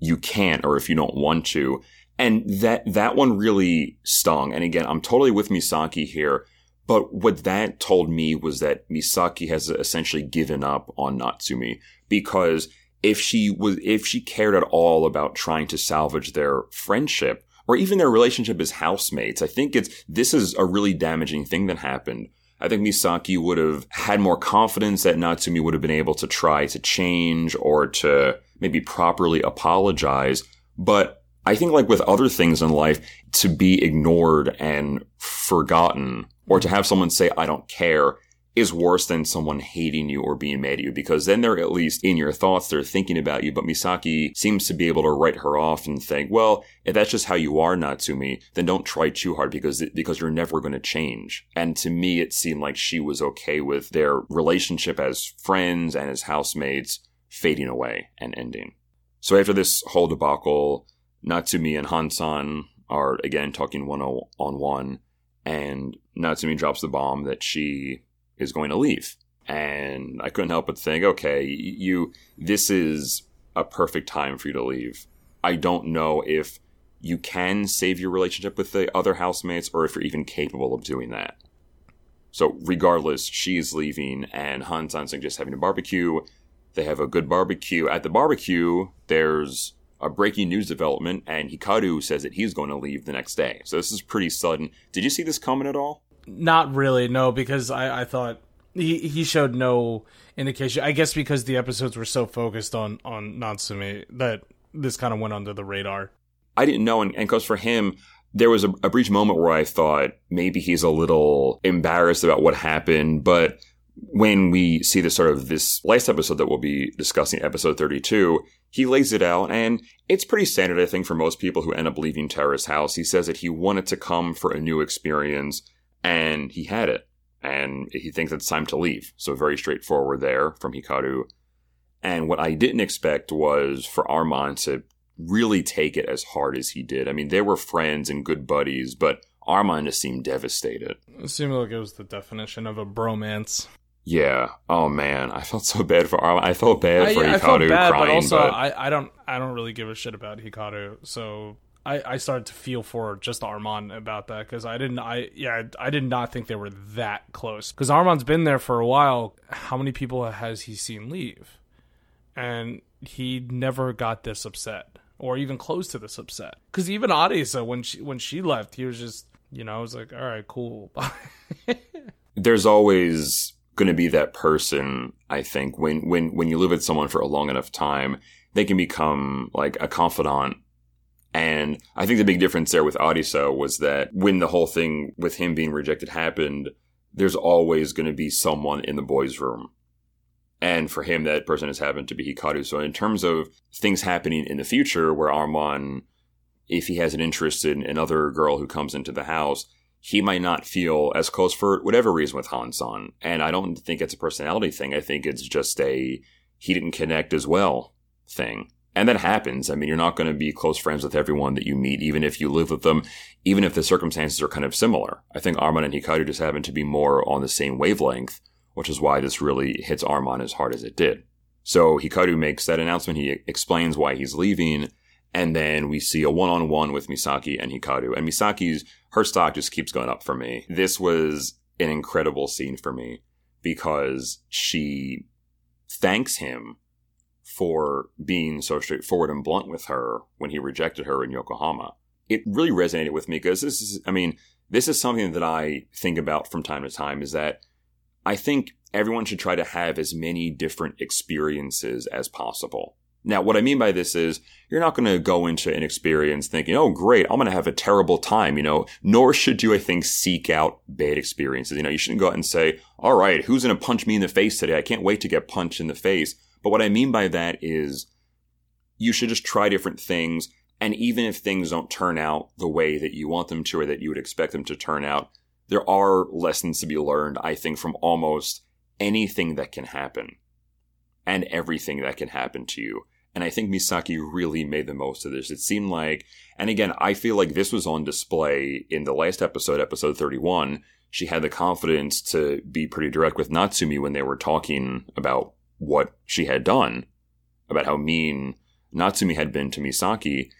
you can't or if you don't want to. And that, that one really stung. And again, I'm totally with Misaki here. But what that told me was that Misaki has essentially given up on Natsumi because if she was, if she cared at all about trying to salvage their friendship or even their relationship as housemates, I think it's, this is a really damaging thing that happened. I think Misaki would have had more confidence that Natsumi would have been able to try to change or to maybe properly apologize. But I think like with other things in life, to be ignored and forgotten or to have someone say, I don't care is worse than someone hating you or being mad at you because then they're at least in your thoughts, they're thinking about you. But Misaki seems to be able to write her off and think, well, if that's just how you are, Natsumi, then don't try too hard because, because you're never going to change. And to me, it seemed like she was okay with their relationship as friends and as housemates fading away and ending. So after this whole debacle, Natsumi and Hansan are again talking one oh, on one, and Natsumi drops the bomb that she is going to leave. And I couldn't help but think, okay, you, this is a perfect time for you to leave. I don't know if you can save your relationship with the other housemates or if you're even capable of doing that. So regardless, she's leaving and Han San suggests having a barbecue. They have a good barbecue. At the barbecue, there's a breaking news development, and Hikaru says that he's going to leave the next day. So this is pretty sudden. Did you see this coming at all? Not really, no, because I, I thought he he showed no indication. I guess because the episodes were so focused on on Natsumi that this kind of went under the radar. I didn't know, and because for him, there was a, a brief moment where I thought maybe he's a little embarrassed about what happened, but when we see the sort of this last episode that we'll be discussing, episode 32, he lays it out and it's pretty standard, I think, for most people who end up leaving Terrace House. He says that he wanted to come for a new experience and he had it and he thinks it's time to leave. So very straightforward there from Hikaru. And what I didn't expect was for Armand to really take it as hard as he did. I mean, they were friends and good buddies, but Armand just seemed devastated. It seemed like it was the definition of a bromance. Yeah. Oh man, I felt so bad for Armand. I felt bad for I, Hikaru I felt bad, crying, but also but I, I don't I don't really give a shit about Hikaru, so I, I started to feel for just Armand about that because I didn't I yeah I did not think they were that close because Armand's been there for a while. How many people has he seen leave? And he never got this upset or even close to this upset. Because even Adisa when she when she left, he was just you know I was like all right cool. there's always going to be that person. I think when when when you live with someone for a long enough time, they can become like a confidant. And I think the big difference there with Adisa was that when the whole thing with him being rejected happened, there's always going to be someone in the boys' room. And for him, that person has happened to be Hikaru. So in terms of things happening in the future where Armand, if he has an interest in another girl who comes into the house, he might not feel as close for whatever reason with Han San. And I don't think it's a personality thing. I think it's just a he didn't connect as well thing. And that happens. I mean, you're not going to be close friends with everyone that you meet, even if you live with them, even if the circumstances are kind of similar. I think Armand and Hikaru just happen to be more on the same wavelength, which is why this really hits Armand as hard as it did. So Hikaru makes that announcement. He explains why he's leaving. And then we see a one-on-one with Misaki and Hikaru. And Misaki's, her stock just keeps going up for me. This was an incredible scene for me because she thanks him for being so straightforward and blunt with her when he rejected her in Yokohama. It really resonated with me because this is, I mean, this is something that I think about from time to time is that I think everyone should try to have as many different experiences as possible. Now, what I mean by this is you're not going to go into an experience thinking, oh, great, I'm going to have a terrible time, you know, nor should you, I think, seek out bad experiences. You know, you shouldn't go out and say, all right, who's going to punch me in the face today? I can't wait to get punched in the face. But what I mean by that is you should just try different things. And even if things don't turn out the way that you want them to or that you would expect them to turn out, there are lessons to be learned, I think, from almost anything that can happen and everything that can happen to you. And I think Misaki really made the most of this. It seemed like, and again, I feel like this was on display in the last episode, episode 31. She had the confidence to be pretty direct with Natsumi when they were talking about what she had done, about how mean Natsumi had been to Misaki,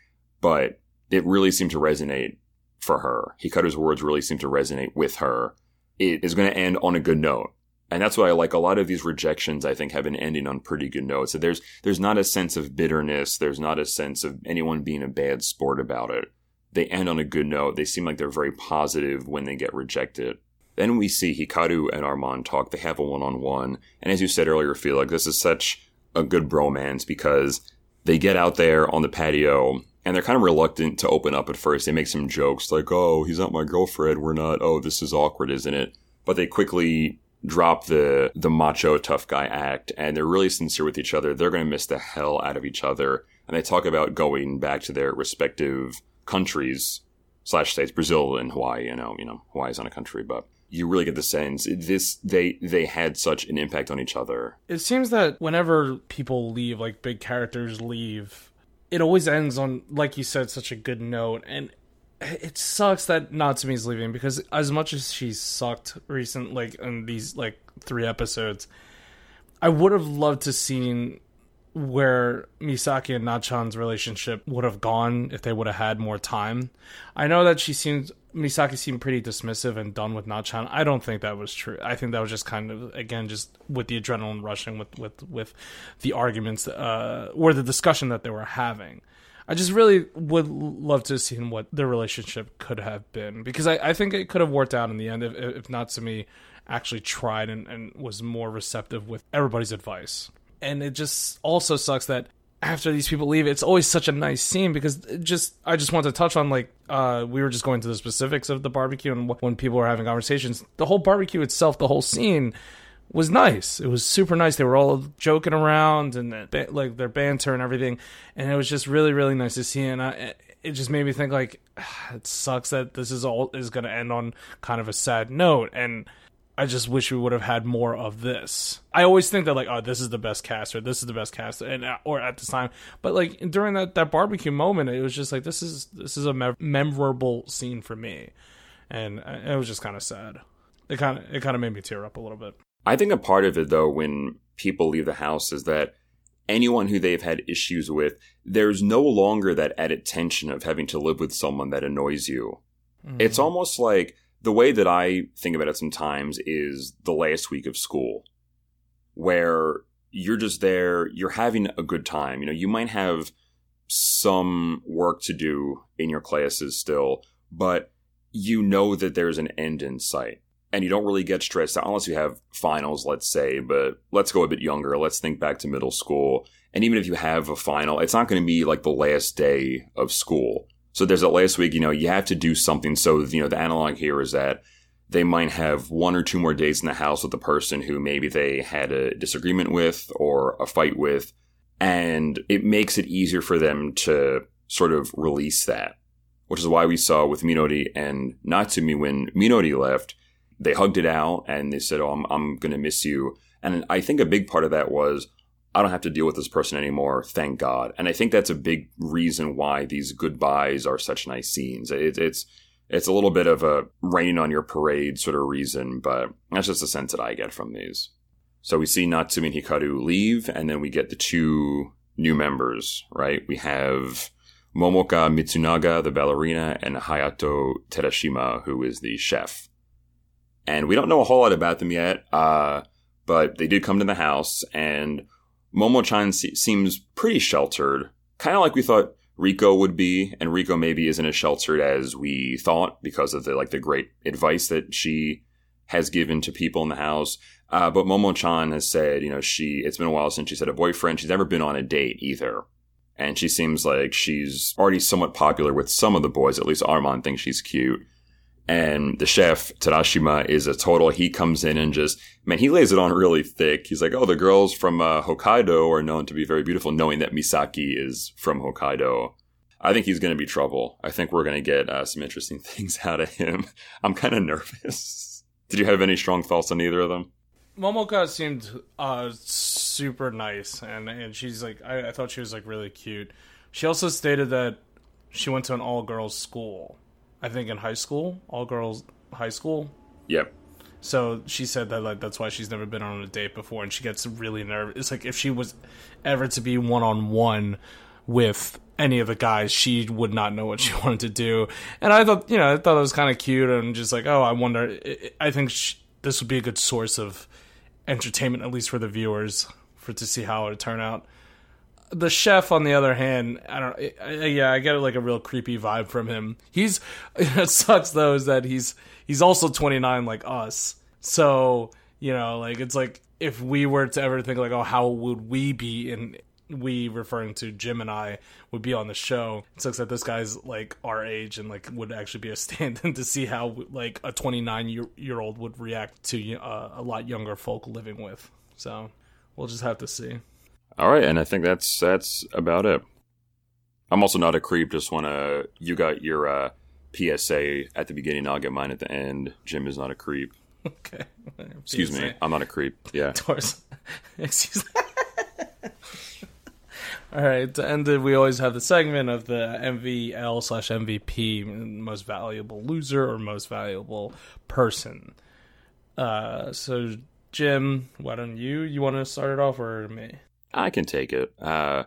but it really seemed to resonate for her. Hikaru's words really seemed to resonate with her. It is going to end on a good note. And that's why I like. A lot of these rejections, I think, have been ending on pretty good notes. So there's there's not a sense of bitterness. There's not a sense of anyone being a bad sport about it. They end on a good note. They seem like they're very positive when they get rejected. Then we see Hikaru and Armand talk. They have a one on one. And as you said earlier, feel like this is such a good bromance because they get out there on the patio and they're kind of reluctant to open up at first. They make some jokes like, oh, he's not my girlfriend. We're not. Oh, this is awkward, isn't it? But they quickly drop the the macho tough guy act and they're really sincere with each other. They're going to miss the hell out of each other. And they talk about going back to their respective countries slash states, Brazil and Hawaii. You know, you know, Hawaii's not a country, but you really get the sense this they they had such an impact on each other. It seems that whenever people leave, like big characters leave, it always ends on, like you said, such a good note. And it sucks that Natsumi's leaving because as much as she sucked recent like in these like three episodes, I would have loved to seen where Misaki and Nachan's relationship would have gone if they would have had more time. I know that she seemed Misaki seemed pretty dismissive and done with Nachan. I don't think that was true. I think that was just kind of again just with the adrenaline rushing with with with the arguments uh or the discussion that they were having. I just really would love to have seen what their relationship could have been because I, I think it could have worked out in the end if, if Natsumi actually tried and, and was more receptive with everybody's advice. And it just also sucks that after these people leave, it's always such a nice scene because just I just want to touch on like uh, we were just going to the specifics of the barbecue and when people were having conversations. The whole barbecue itself, the whole scene was nice. It was super nice. They were all joking around and like their banter and everything, and it was just really really nice to see. And I, it just made me think like it sucks that this is all is going to end on kind of a sad note and. I just wish we would have had more of this. I always think that like, oh, this is the best cast or this is the best cast, and uh, or at this time. But like during that that barbecue moment, it was just like this is this is a me- memorable scene for me, and uh, it was just kind of sad. It kind of it kind of made me tear up a little bit. I think a part of it, though, when people leave the house is that anyone who they've had issues with, there's no longer that added tension of having to live with someone that annoys you. Mm-hmm. It's almost like the way that I think about it sometimes is the last week of school, where you're just there, you're having a good time. You know, you might have some work to do in your classes still, but you know that there's an end in sight and you don't really get stressed out unless you have finals, let's say. But let's go a bit younger. Let's think back to middle school. And even if you have a final, it's not going to be like the last day of school. So there's that last week, you know, you have to do something. So, you know, the analog here is that they might have one or two more days in the house with the person who maybe they had a disagreement with or a fight with. And it makes it easier for them to sort of release that, which is why we saw with Minori and Natsumi when Minori left they hugged it out and they said, "Oh, I'm I'm going to miss you." And I think a big part of that was I don't have to deal with this person anymore, thank God. And I think that's a big reason why these goodbyes are such nice scenes. It, it's it's a little bit of a rain on your parade sort of reason, but that's just the sense that I get from these. So we see Natsumi and Hikaru leave, and then we get the two new members, right? We have Momoka Mitsunaga, the ballerina, and Hayato Terashima, who is the chef and we don't know a whole lot about them yet. Uh, but they did come to the house, and Momo-chan se- seems pretty sheltered, kind of like we thought Riko would be, and Riko maybe isn't as sheltered as we thought because of the like the great advice that she has given to people in the house. Uh, but Momo-chan has said, you know, she it's been a while since she's had a boyfriend. She's never been on a date either. And she seems like she's already somewhat popular with some of the boys. At least Armand thinks she's cute. And the chef, Terashima, is a total, he comes in and just, man, he lays it on really thick. He's like, oh, the girls from uh, Hokkaido are known to be very beautiful, knowing that Misaki is from Hokkaido. I think he's going to be trouble. I think we're going to get uh, some interesting things out of him. I'm kind of nervous. Did you have any strong thoughts on either of them? Momoka seemed uh, super nice, and and she's like, I, I thought she was like really cute. She also stated that she went to an all girls school I think in high school, all girls high school. Yep. So she said that like that's why she's never been on a date before, and she gets really nervous. It's like if she was ever to be one on one with any of the guys, she would not know what she wanted to do. And I thought, you know, I thought it was kind of cute and just like, oh, I wonder. I think she, this would be a good source of entertainment, at least for the viewers, for to see how it would turn out the chef, on the other hand, I don't. I, yeah, I get like a real creepy vibe from him. He's it sucks though is that he's he's also 29 like us. So you know, like it's like if we were to ever think like, oh, how would we be in we referring to Jim and I would be on the show. It sucks that this guy's like our age and like would actually be a stand-in to see how like a 29 year, year old would react to uh, a lot younger folk living with. So we'll just have to see. All right, and I think that's that's about it. I'm also not a creep. Just want to. You got your uh, PSA at the beginning. I'll get mine at the end. Jim is not a creep. Okay. Excuse me. I'm not a creep. Yeah. Doors. Excuse. All right, to end it, we always have the segment of the MVL slash MVP, most valuable loser or most valuable person. Uh, so Jim, why don't you? You want to start it off or me? I can take it. Uh,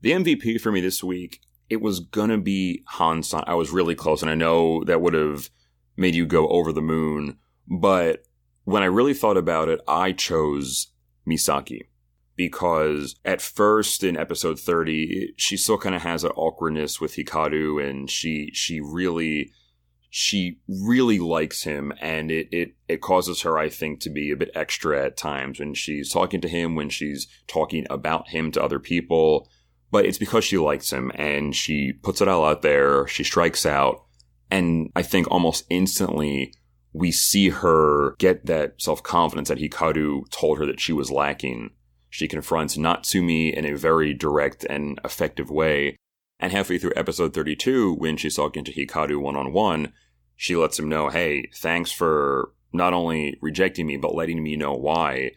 the MVP for me this week, it was gonna be Han San. I was really close, and I know that would have made you go over the moon. But when I really thought about it, I chose Misaki because at first in episode 30 she still kind of has an awkwardness with Hikaru and she she really she really likes him and it, it it causes her I think to be a bit extra at times when she's talking to him when she's talking about him to other people but it's because she likes him and she puts it all out there she strikes out and I think almost instantly we see her get that self-confidence that Hikaru told her that she was lacking she confronts Natsumi in a very direct and effective way. And halfway through episode 32, when she's talking to Hikaru one on one, she lets him know, hey, thanks for not only rejecting me, but letting me know why.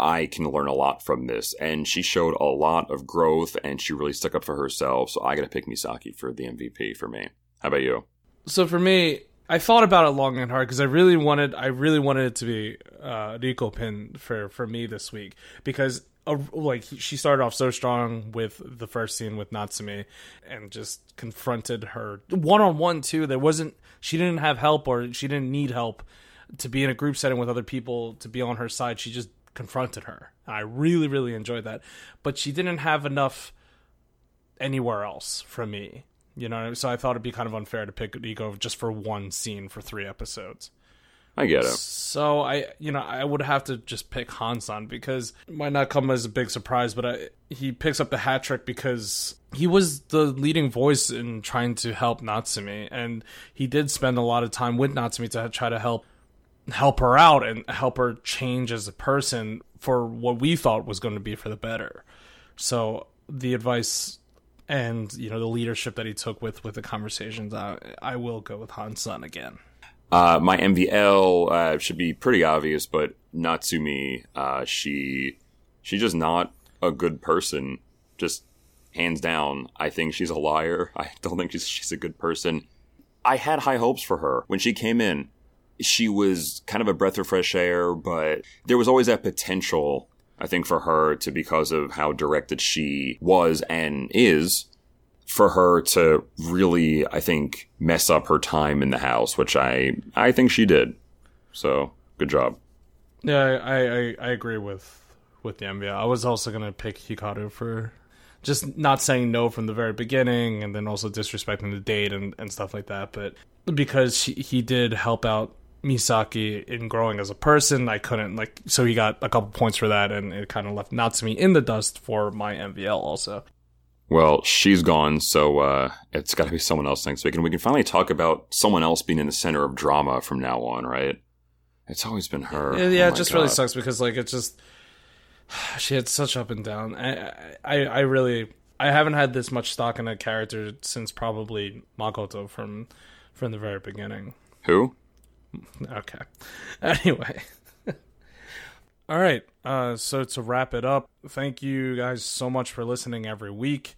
I can learn a lot from this. And she showed a lot of growth and she really stuck up for herself. So I got to pick Misaki for the MVP for me. How about you? So for me, I thought about it long and hard because I really wanted I really wanted it to be uh, Riko Pin for for me this week because uh, like she started off so strong with the first scene with Natsumi and just confronted her one on one too. There wasn't she didn't have help or she didn't need help to be in a group setting with other people to be on her side. She just confronted her. I really really enjoyed that, but she didn't have enough anywhere else from me you know, so I thought it'd be kind of unfair to pick Ego just for one scene for three episodes. I get it. So I, you know, I would have to just pick Hansan because it might not come as a big surprise, but I, he picks up the hat trick because he was the leading voice in trying to help Natsumi, and he did spend a lot of time with Natsumi to try to help help her out and help her change as a person for what we thought was going to be for the better. So the advice and you know the leadership that he took with with the conversations, I, I will go with Hansan again. Uh, my MVL uh, should be pretty obvious, but Natsumi, uh, she she's just not a good person. Just hands down, I think she's a liar. I don't think she's she's a good person. I had high hopes for her when she came in. She was kind of a breath of fresh air, but there was always that potential I think for her to, because of how directed she was and is, for her to really, I think, mess up her time in the house, which I, I think she did. So good job. Yeah, I, I, I agree with, with the MVL. I was also to pick Hikaru for just not saying no from the very beginning and then also disrespecting the date and, and stuff like that. But because he did help out Misaki in growing as a person. I couldn't like so he got a couple points for that, and it kind of left Natsumi in the dust for my MVL also. Well, she's gone, so uh, it's got to be someone else next week, and we can finally talk about someone else being in the center of drama from now on, right? It's always been her. Yeah, yeah oh it just God. really sucks because like it just she had such up and down. I, I I really I haven't had this much stock in a character since probably Makoto from from the very beginning. Who? Okay. Anyway. All right. Uh, so to wrap it up, thank you guys so much for listening every week.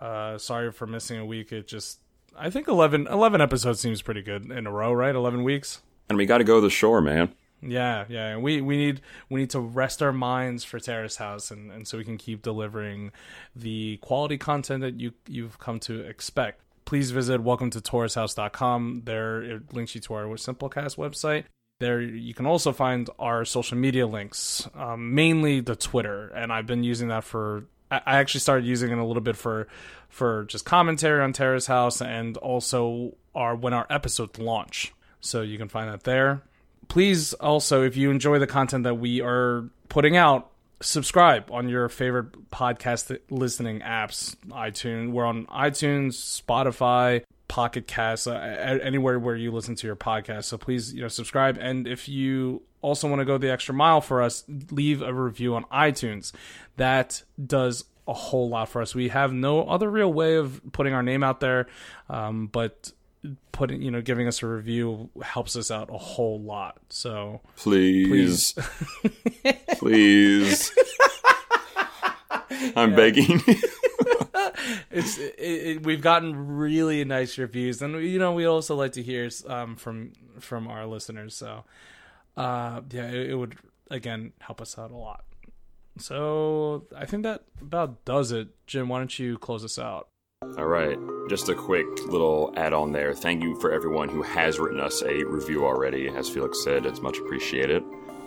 Uh, sorry for missing a week. It just, I think 11, 11 episodes seems pretty good in a row, right? 11 weeks. And we got to go to the shore, man. Yeah, yeah. We we need we need to rest our minds for Terrace House, and, and so we can keep delivering the quality content that you you've come to expect please visit welcome to taurushouse.com. There it links you to our Simplecast website. There you can also find our social media links, um, mainly the Twitter, and I've been using that for. I actually started using it a little bit for for just commentary on Terrace House, and also our when our episodes launch. So you can find that there. Please also, if you enjoy the content that we are putting out, subscribe on your favorite podcast listening apps. iTunes, we're on iTunes, Spotify, Pocket Cast, uh, anywhere where you listen to your podcast. So please, you know, subscribe. And if you also want to go the extra mile for us, leave a review on iTunes. That does a whole lot for us. We have no other real way of putting our name out there, um, but putting you know giving us a review helps us out a whole lot so please please, please. i'm begging it's it, it, we've gotten really nice reviews, and you know we also like to hear um, from from our listeners. So, uh, yeah, it, it would again help us out a lot. So I think that about does it. Jim, why don't you close us out? All right. Just a quick little add on there. Thank you for everyone who has written us a review already. As Felix said, it's much appreciated.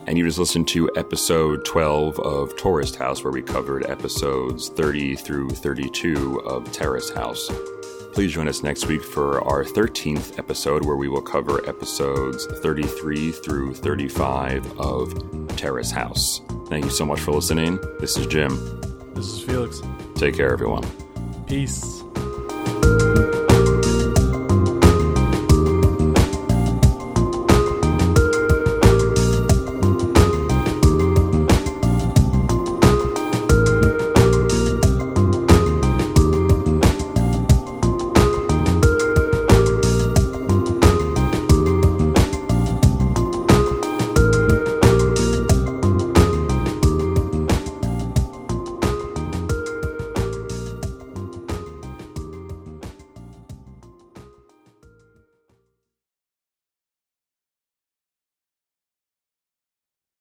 And you just listened to episode 12 of Tourist House, where we covered episodes 30 through 32 of Terrace House. Please join us next week for our 13th episode, where we will cover episodes 33 through 35 of Terrace House. Thank you so much for listening. This is Jim. This is Felix. Take care, everyone. Peace.